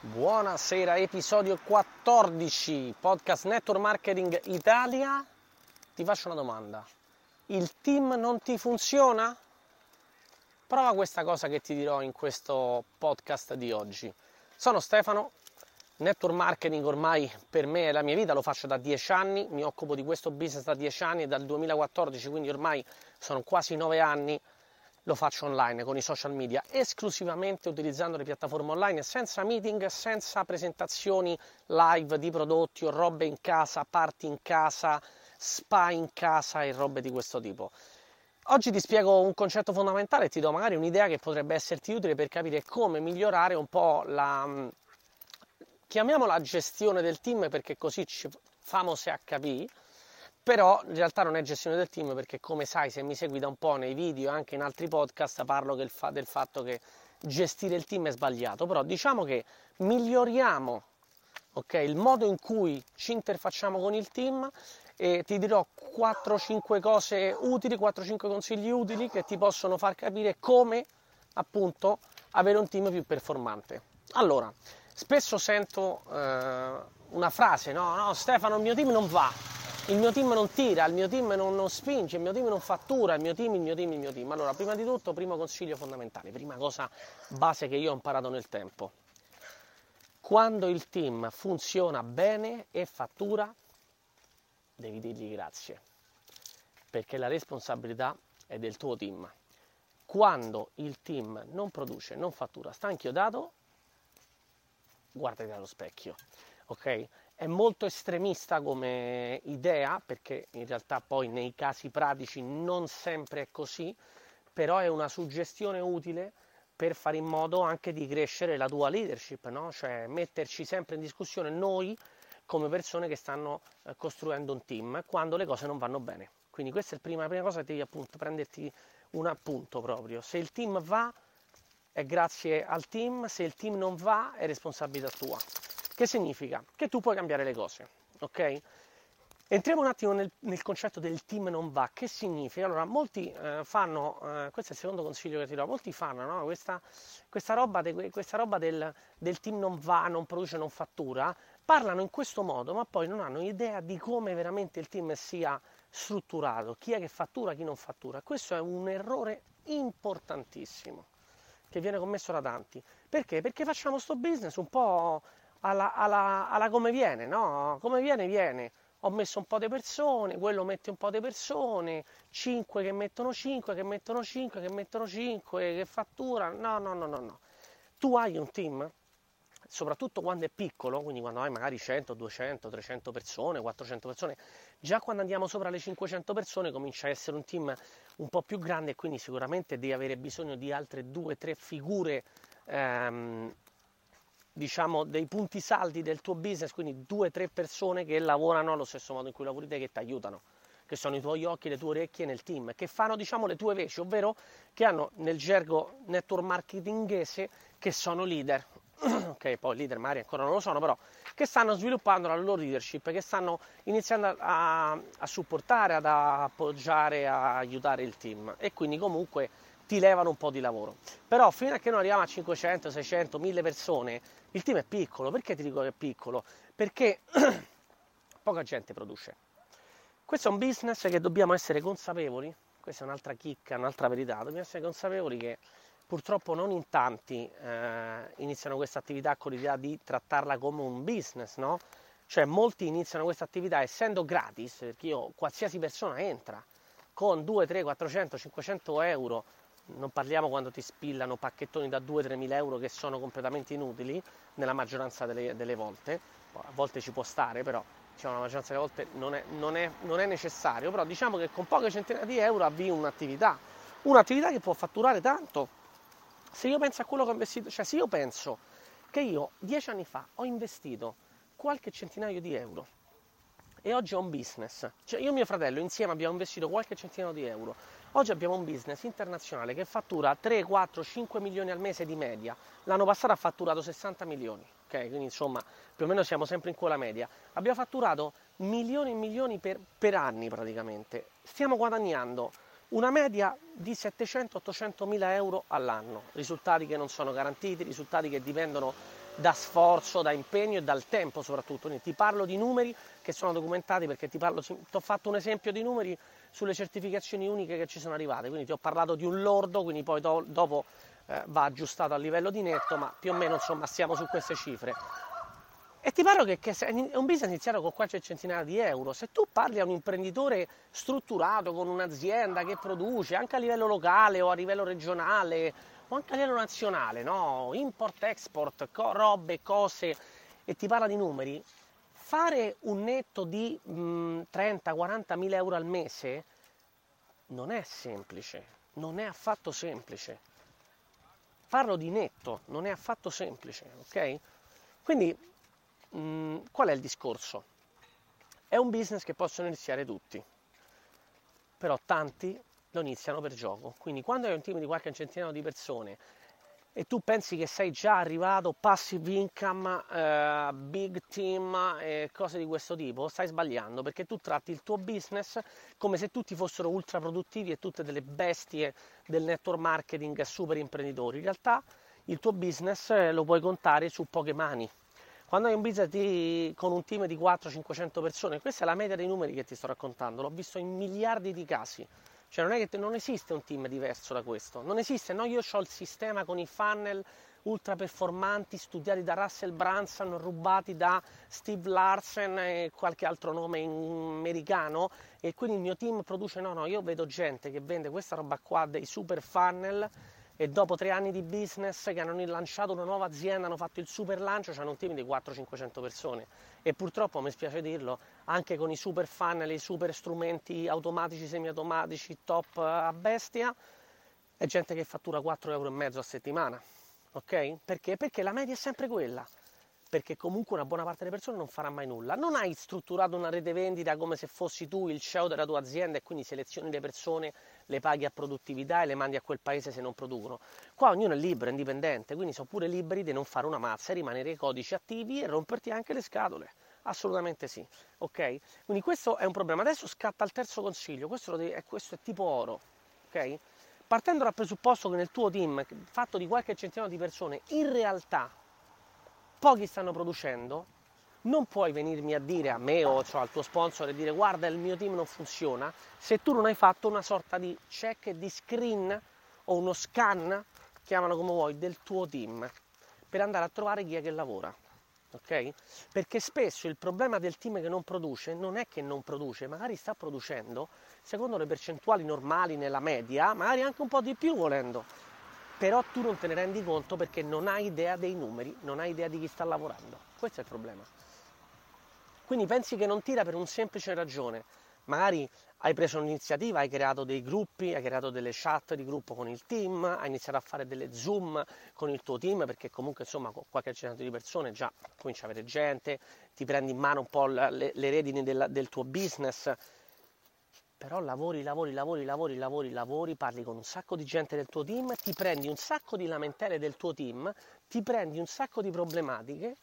Buonasera, episodio 14, podcast Network Marketing Italia. Ti faccio una domanda. Il team non ti funziona? Prova questa cosa che ti dirò in questo podcast di oggi. Sono Stefano, network marketing ormai per me è la mia vita, lo faccio da 10 anni, mi occupo di questo business da 10 anni, dal 2014, quindi ormai sono quasi 9 anni lo faccio online con i social media, esclusivamente utilizzando le piattaforme online, senza meeting, senza presentazioni live di prodotti o robe in casa, party in casa, spa in casa e robe di questo tipo. Oggi ti spiego un concetto fondamentale e ti do magari un'idea che potrebbe esserti utile per capire come migliorare un po' la chiamiamola gestione del team perché così ci famo se HP però in realtà non è gestione del team perché come sai se mi segui da un po' nei video e anche in altri podcast parlo del, fa- del fatto che gestire il team è sbagliato, però diciamo che miglioriamo okay, il modo in cui ci interfacciamo con il team e ti dirò 4-5 cose utili, 4-5 consigli utili che ti possono far capire come appunto avere un team più performante. Allora, spesso sento eh, una frase, no, no Stefano, il mio team non va, il mio team non tira, il mio team non, non, spinge, il mio team non fattura, il mio team, il mio team, il mio team. Allora, prima di tutto, primo consiglio fondamentale, prima cosa base che io ho imparato nel tempo. Quando il team funziona bene e fattura, devi dirgli grazie, perché la responsabilità è del tuo team. Quando il team non produce, non fattura, sta inchiodato, guardati allo specchio, ok? È molto estremista come idea, perché in realtà poi nei casi pratici non sempre è così, però è una suggestione utile per fare in modo anche di crescere la tua leadership, no? cioè metterci sempre in discussione noi come persone che stanno eh, costruendo un team quando le cose non vanno bene. Quindi questa è la prima, la prima cosa, devi appunto prenderti un appunto proprio. Se il team va è grazie al team, se il team non va è responsabilità tua. Che significa? Che tu puoi cambiare le cose, ok? Entriamo un attimo nel, nel, concetto del team non va. Che significa? Allora, molti eh, fanno, eh, questo è il secondo consiglio che ti do, molti fanno no? questa, questa, roba, de, questa roba del, del, team non va, non produce, non fattura, parlano in questo modo, ma poi non hanno idea di come veramente il team sia strutturato, chi è che fattura, chi non fattura. Questo è un errore importantissimo che viene commesso da tanti. Perché? Perché facciamo questo business un po' alla, alla, alla come viene, no? Come viene, viene. Ho messo un po' di persone, quello mette un po' di persone, 5 che mettono 5, che mettono 5, che mettono 5, che fattura. No, no, no, no, no. Tu hai un team, soprattutto quando è piccolo, quindi quando hai magari 100, 200, 300 persone, 400 persone, già quando andiamo sopra le 500 persone comincia a essere un team un po' più grande e quindi sicuramente devi avere bisogno di altre 2-3 figure ehm, diciamo, dei punti saldi del tuo business, quindi due o tre persone che lavorano allo stesso modo in cui lavori te, che ti aiutano, che sono i tuoi occhi, le tue orecchie nel team, che fanno diciamo, le tue veci, ovvero che hanno nel gergo network marketinghese che sono leader. ok, poi leader magari ancora non lo sono, però che stanno sviluppando la loro leadership, che stanno iniziando a, a supportare, ad appoggiare, a aiutare il team e quindi comunque ti levano un po' di lavoro. Però fino a che non arriviamo a 500, 600, 1000 persone, il team è piccolo. Perché ti dico che è piccolo? Perché poca gente produce. Questo è un business che dobbiamo essere consapevoli, questa è un'altra chicca, un'altra verità, dobbiamo essere consapevoli che purtroppo non in tanti eh, iniziano questa attività con l'idea di trattarla come un business, no? Cioè molti iniziano questa attività essendo gratis, perché io, qualsiasi persona entra con 2, 3, 400, 500 euro non parliamo quando ti spillano pacchettoni da 2-3 mila euro che sono completamente inutili nella maggioranza delle, delle volte, a volte ci può stare però diciamo, la maggioranza delle volte non è, non, è, non è, necessario, però diciamo che con poche centinaia di euro avvii un'attività, un'attività che può fatturare tanto. Se io penso a quello che ho investito, cioè se io penso che io dieci anni fa ho investito qualche centinaio di euro e oggi ho un business, cioè io e mio fratello insieme abbiamo investito qualche centinaio di euro, Oggi abbiamo un business internazionale che fattura 3, 4, 5 milioni al mese di media. L'anno passato ha fatturato 60 milioni, ok? Quindi insomma più o meno siamo sempre in quella media. Abbiamo fatturato milioni e milioni per, per anni praticamente. Stiamo guadagnando una media di 700-800 mila euro all'anno. Risultati che non sono garantiti, risultati che dipendono da sforzo, da impegno e dal tempo soprattutto. Quindi ti parlo di numeri che sono documentati perché ti, parlo, ti ho fatto un esempio di numeri sulle certificazioni uniche che ci sono arrivate, quindi ti ho parlato di un lordo, quindi poi do, dopo eh, va aggiustato a livello di netto, ma più o meno insomma stiamo su queste cifre. E ti parlo che, che è un business iniziato con qualche centinaia di euro. Se tu parli a un imprenditore strutturato con un'azienda che produce anche a livello locale o a livello regionale o anche a livello nazionale, no? import, export, co- robe, cose, e ti parla di numeri, fare un netto di 30-40 mila euro al mese non è semplice, non è affatto semplice. Farlo di netto non è affatto semplice, ok? Quindi mh, qual è il discorso? È un business che possono iniziare tutti, però tanti lo iniziano per gioco. Quindi quando hai un team di qualche centinaio di persone e tu pensi che sei già arrivato passive income, eh, big team e cose di questo tipo, stai sbagliando perché tu tratti il tuo business come se tutti fossero ultra produttivi e tutte delle bestie del network marketing super imprenditori. In realtà il tuo business eh, lo puoi contare su poche mani. Quando hai un business di, con un team di 400-500 persone, questa è la media dei numeri che ti sto raccontando, l'ho visto in miliardi di casi. Cioè non, è che non esiste un team diverso da questo, non esiste, no io ho il sistema con i funnel ultra performanti studiati da Russell Branson, rubati da Steve Larsen e qualche altro nome americano e quindi il mio team produce, no no, io vedo gente che vende questa roba qua dei super funnel e dopo tre anni di business che hanno lanciato una nuova azienda, hanno fatto il super lancio, hanno un team di 400-500 persone e purtroppo, mi spiace dirlo, anche con i super funnel, i super strumenti automatici, semiautomatici, top a bestia, è gente che fattura 4,5 euro a settimana, ok? Perché? Perché la media è sempre quella perché comunque una buona parte delle persone non farà mai nulla. Non hai strutturato una rete vendita come se fossi tu il CEO della tua azienda e quindi selezioni le persone, le paghi a produttività e le mandi a quel paese se non producono. Qua ognuno è libero, è indipendente, quindi sono pure liberi di non fare una mazza, rimanere i codici attivi e romperti anche le scatole. Assolutamente sì, ok? Quindi questo è un problema. Adesso scatta il terzo consiglio, questo, devi, questo è tipo oro, ok? Partendo dal presupposto che nel tuo team, fatto di qualche centinaio di persone, in realtà pochi stanno producendo, non puoi venirmi a dire a me o cioè, al tuo sponsor e dire guarda il mio team non funziona se tu non hai fatto una sorta di check di screen o uno scan, chiamano come vuoi, del tuo team per andare a trovare chi è che lavora. Ok? Perché spesso il problema del team che non produce non è che non produce, magari sta producendo secondo le percentuali normali nella media, magari anche un po' di più volendo però tu non te ne rendi conto perché non hai idea dei numeri, non hai idea di chi sta lavorando. Questo è il problema. Quindi pensi che non tira per un semplice ragione. Magari hai preso un'iniziativa, hai creato dei gruppi, hai creato delle chat di gruppo con il team, hai iniziato a fare delle zoom con il tuo team perché comunque insomma con qualche centinaio di persone già cominci a avere gente, ti prendi in mano un po' le, le redini del, del tuo business però lavori, lavori, lavori, lavori, lavori, lavori, parli con un sacco di gente del tuo team, ti prendi un sacco di lamentele del tuo team, ti prendi un sacco di problematiche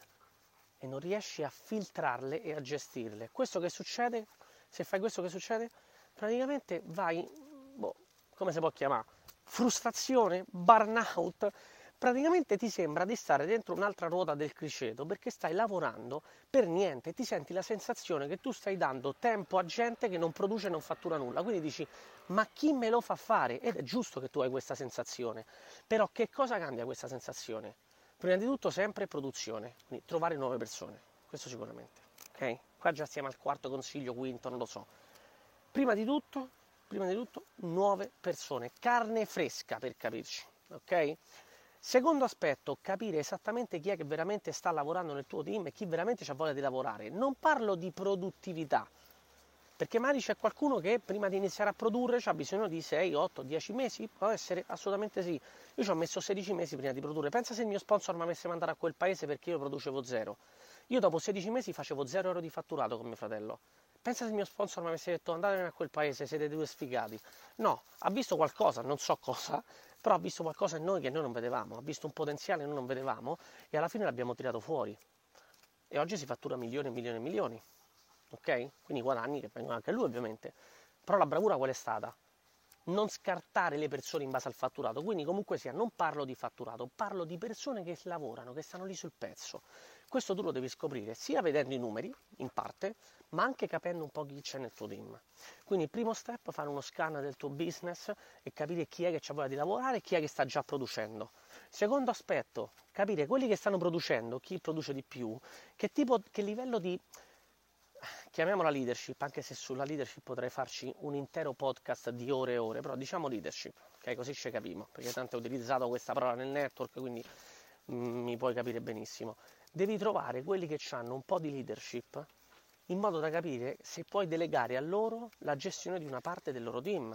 e non riesci a filtrarle e a gestirle. Questo che succede? Se fai questo che succede? Praticamente vai, boh, come si può chiamare? Frustrazione, burnout, praticamente ti sembra di stare dentro un'altra ruota del criceto perché stai lavorando per niente, ti senti la sensazione che tu stai dando tempo a gente che non produce e non fattura nulla, quindi dici ma chi me lo fa fare? Ed è giusto che tu hai questa sensazione, però che cosa cambia questa sensazione? Prima di tutto sempre produzione, quindi trovare nuove persone, questo sicuramente, ok? Qua già siamo al quarto consiglio, quinto, non lo so. Prima di tutto, prima di tutto nuove persone, carne fresca per capirci, ok? Secondo aspetto, capire esattamente chi è che veramente sta lavorando nel tuo team e chi veramente ha voglia di lavorare. Non parlo di produttività, perché magari c'è qualcuno che prima di iniziare a produrre ha bisogno di 6, 8, 10 mesi? Può essere assolutamente sì. Io ci ho messo 16 mesi prima di produrre. Pensa se il mio sponsor mi avesse mandato a quel paese perché io producevo zero. Io dopo 16 mesi facevo 0 euro di fatturato con mio fratello. Pensa se il mio sponsor mi avesse detto andatevene a quel paese, siete due sfigati. No, ha visto qualcosa, non so cosa, però ha visto qualcosa in noi che noi non vedevamo, ha visto un potenziale che noi non vedevamo e alla fine l'abbiamo tirato fuori. E oggi si fattura milioni e milioni e milioni, ok? Quindi guadagni che vengono anche a lui ovviamente. Però la bravura qual è stata? non scartare le persone in base al fatturato. Quindi comunque sia, non parlo di fatturato, parlo di persone che lavorano, che stanno lì sul pezzo. Questo tu lo devi scoprire sia vedendo i numeri, in parte, ma anche capendo un po' chi c'è nel tuo team. Quindi il primo step è fare uno scan del tuo business e capire chi è che c'ha voglia di lavorare e chi è che sta già producendo. Secondo aspetto, capire quelli che stanno producendo, chi produce di più, che tipo, che livello di chiamiamola leadership, anche se sulla leadership potrei farci un intero podcast di ore e ore, però diciamo leadership, ok? Così ci capiamo, perché tanto ho utilizzato questa parola nel network, quindi mm, mi puoi capire benissimo. Devi trovare quelli che hanno un po' di leadership in modo da capire se puoi delegare a loro la gestione di una parte del loro team.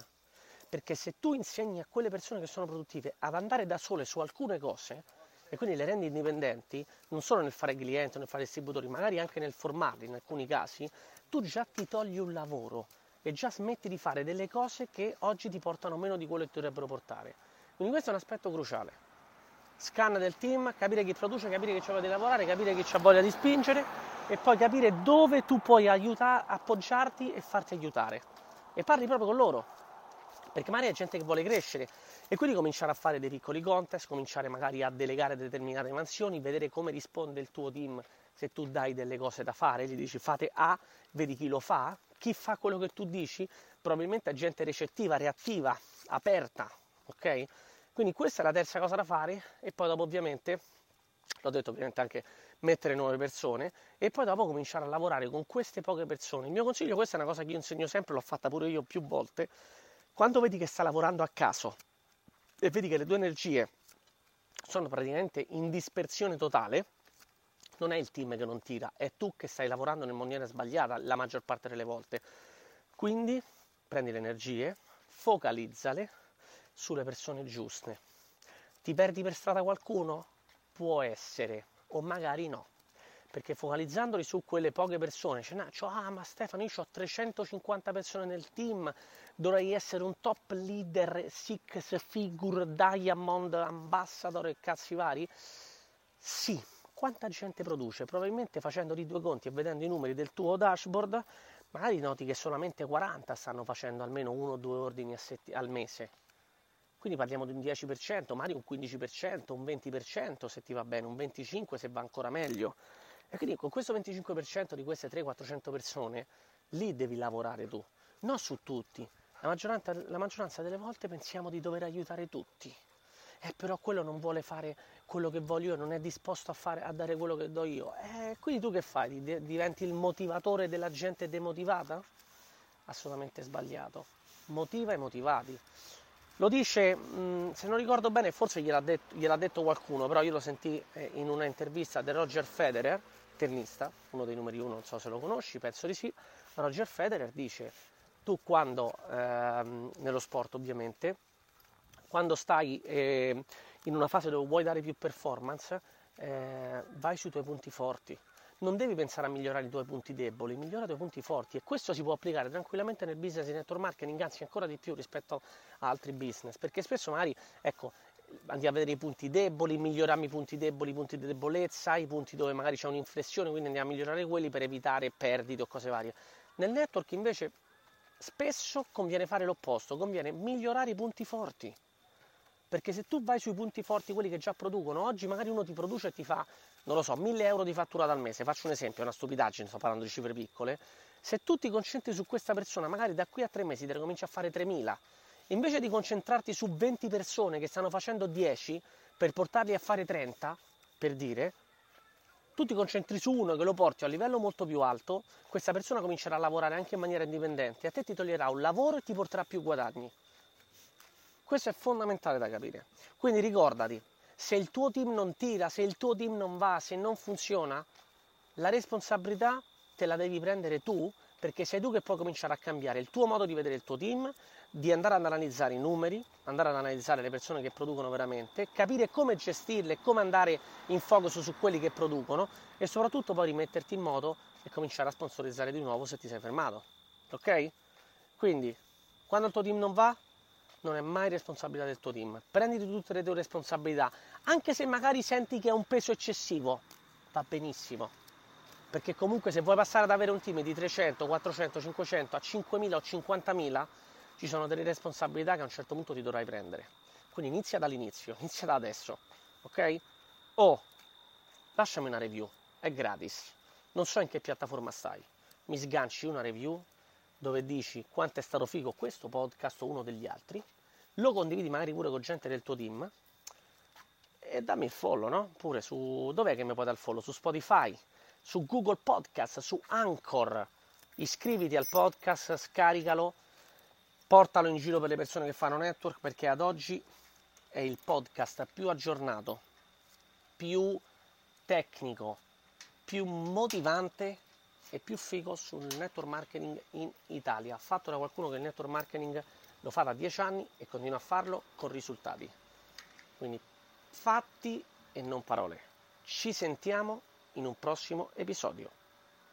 Perché se tu insegni a quelle persone che sono produttive ad andare da sole su alcune cose, e quindi le rendi indipendenti non solo nel fare cliente, nel fare distributori, magari anche nel formarli in alcuni casi, tu già ti togli un lavoro e già smetti di fare delle cose che oggi ti portano meno di quello che ti dovrebbero portare. Quindi questo è un aspetto cruciale. Scan del team, capire chi produce, capire chi c'ha voglia di lavorare, capire chi c'ha voglia di spingere e poi capire dove tu puoi aiutare, appoggiarti e farti aiutare. E parli proprio con loro, perché magari è gente che vuole crescere e quindi cominciare a fare dei piccoli contest, cominciare magari a delegare determinate mansioni, vedere come risponde il tuo team se tu dai delle cose da fare, gli dici fate A, vedi chi lo fa, chi fa quello che tu dici, probabilmente è gente recettiva, reattiva, aperta, ok? Quindi questa è la terza cosa da fare e poi dopo ovviamente, l'ho detto ovviamente anche mettere nuove persone e poi dopo cominciare a lavorare con queste poche persone. Il mio consiglio, questa è una cosa che io insegno sempre, l'ho fatta pure io più volte, quando vedi che sta lavorando a caso, e vedi che le tue energie sono praticamente in dispersione totale, non è il team che non tira, è tu che stai lavorando in maniera sbagliata la maggior parte delle volte. Quindi prendi le energie, focalizzale sulle persone giuste. Ti perdi per strada qualcuno? Può essere, o magari no perché focalizzandoli su quelle poche persone, cioè, ah ma Stefano io ho 350 persone nel team, dovrei essere un top leader, six figure, diamond, ambassador e cazzi vari? Sì, quanta gente produce? Probabilmente facendo di due conti e vedendo i numeri del tuo dashboard, magari noti che solamente 40 stanno facendo almeno uno o due ordini al mese. Quindi parliamo di un 10%, magari un 15%, un 20% se ti va bene, un 25% se va ancora meglio. E quindi con questo 25% di queste 300-400 persone, lì devi lavorare tu, non su tutti. La maggioranza, la maggioranza delle volte pensiamo di dover aiutare tutti. Eh, però quello non vuole fare quello che voglio io, non è disposto a, fare, a dare quello che do io. Eh, quindi tu che fai? Diventi il motivatore della gente demotivata? Assolutamente sbagliato. Motiva i motivati. Lo dice, mh, se non ricordo bene, forse gliel'ha detto, gliel'ha detto qualcuno, però io lo sentì eh, in una intervista di Roger Federer, tennista, uno dei numeri uno, non so se lo conosci, penso di sì, Roger Federer dice tu quando, ehm, nello sport ovviamente, quando stai eh, in una fase dove vuoi dare più performance, eh, vai sui tuoi punti forti. Non devi pensare a migliorare i tuoi punti deboli, migliora i tuoi punti forti e questo si può applicare tranquillamente nel business di network marketing, anzi ancora di più rispetto a altri business, perché spesso magari, ecco, andiamo a vedere i punti deboli, miglioriamo i punti deboli, i punti di debolezza, i punti dove magari c'è un'inflessione, quindi andiamo a migliorare quelli per evitare perdite o cose varie. Nel network invece spesso conviene fare l'opposto, conviene migliorare i punti forti. Perché se tu vai sui punti forti, quelli che già producono, oggi magari uno ti produce e ti fa, non lo so, 1000 euro di fatturato al mese, faccio un esempio, è una stupidaggine, sto parlando di cifre piccole, se tu ti concentri su questa persona, magari da qui a tre mesi te ne cominci a fare 3000 Invece di concentrarti su 20 persone che stanno facendo 10 per portarli a fare 30, per dire, tu ti concentri su uno che lo porti a livello molto più alto, questa persona comincerà a lavorare anche in maniera indipendente, a te ti toglierà un lavoro e ti porterà più guadagni. Questo è fondamentale da capire. Quindi ricordati, se il tuo team non tira, se il tuo team non va, se non funziona, la responsabilità te la devi prendere tu perché sei tu che puoi cominciare a cambiare il tuo modo di vedere il tuo team, di andare ad analizzare i numeri, andare ad analizzare le persone che producono veramente, capire come gestirle, come andare in focus su quelli che producono e soprattutto poi rimetterti in moto e cominciare a sponsorizzare di nuovo se ti sei fermato. Ok? Quindi, quando il tuo team non va, non è mai responsabilità del tuo team. Prenditi tutte le tue responsabilità, anche se magari senti che è un peso eccessivo, va benissimo perché comunque se vuoi passare ad avere un team di 300, 400, 500 a 5.000 o 50.000, ci sono delle responsabilità che a un certo punto ti dovrai prendere. Quindi inizia dall'inizio, inizia da adesso, ok? O lasciami una review, è gratis. Non so in che piattaforma stai. Mi sganci una review dove dici quanto è stato figo questo podcast o uno degli altri, lo condividi magari pure con gente del tuo team e dammi il follow, no? Pure su dov'è che mi puoi dare il follow? Su Spotify, su Google Podcast, su Anchor. Iscriviti al podcast, scaricalo, portalo in giro per le persone che fanno network perché ad oggi è il podcast più aggiornato, più tecnico, più motivante e più figo sul network marketing in Italia, fatto da qualcuno che il network marketing lo fa da 10 anni e continua a farlo con risultati. Quindi fatti e non parole. Ci sentiamo in un prossimo episodio.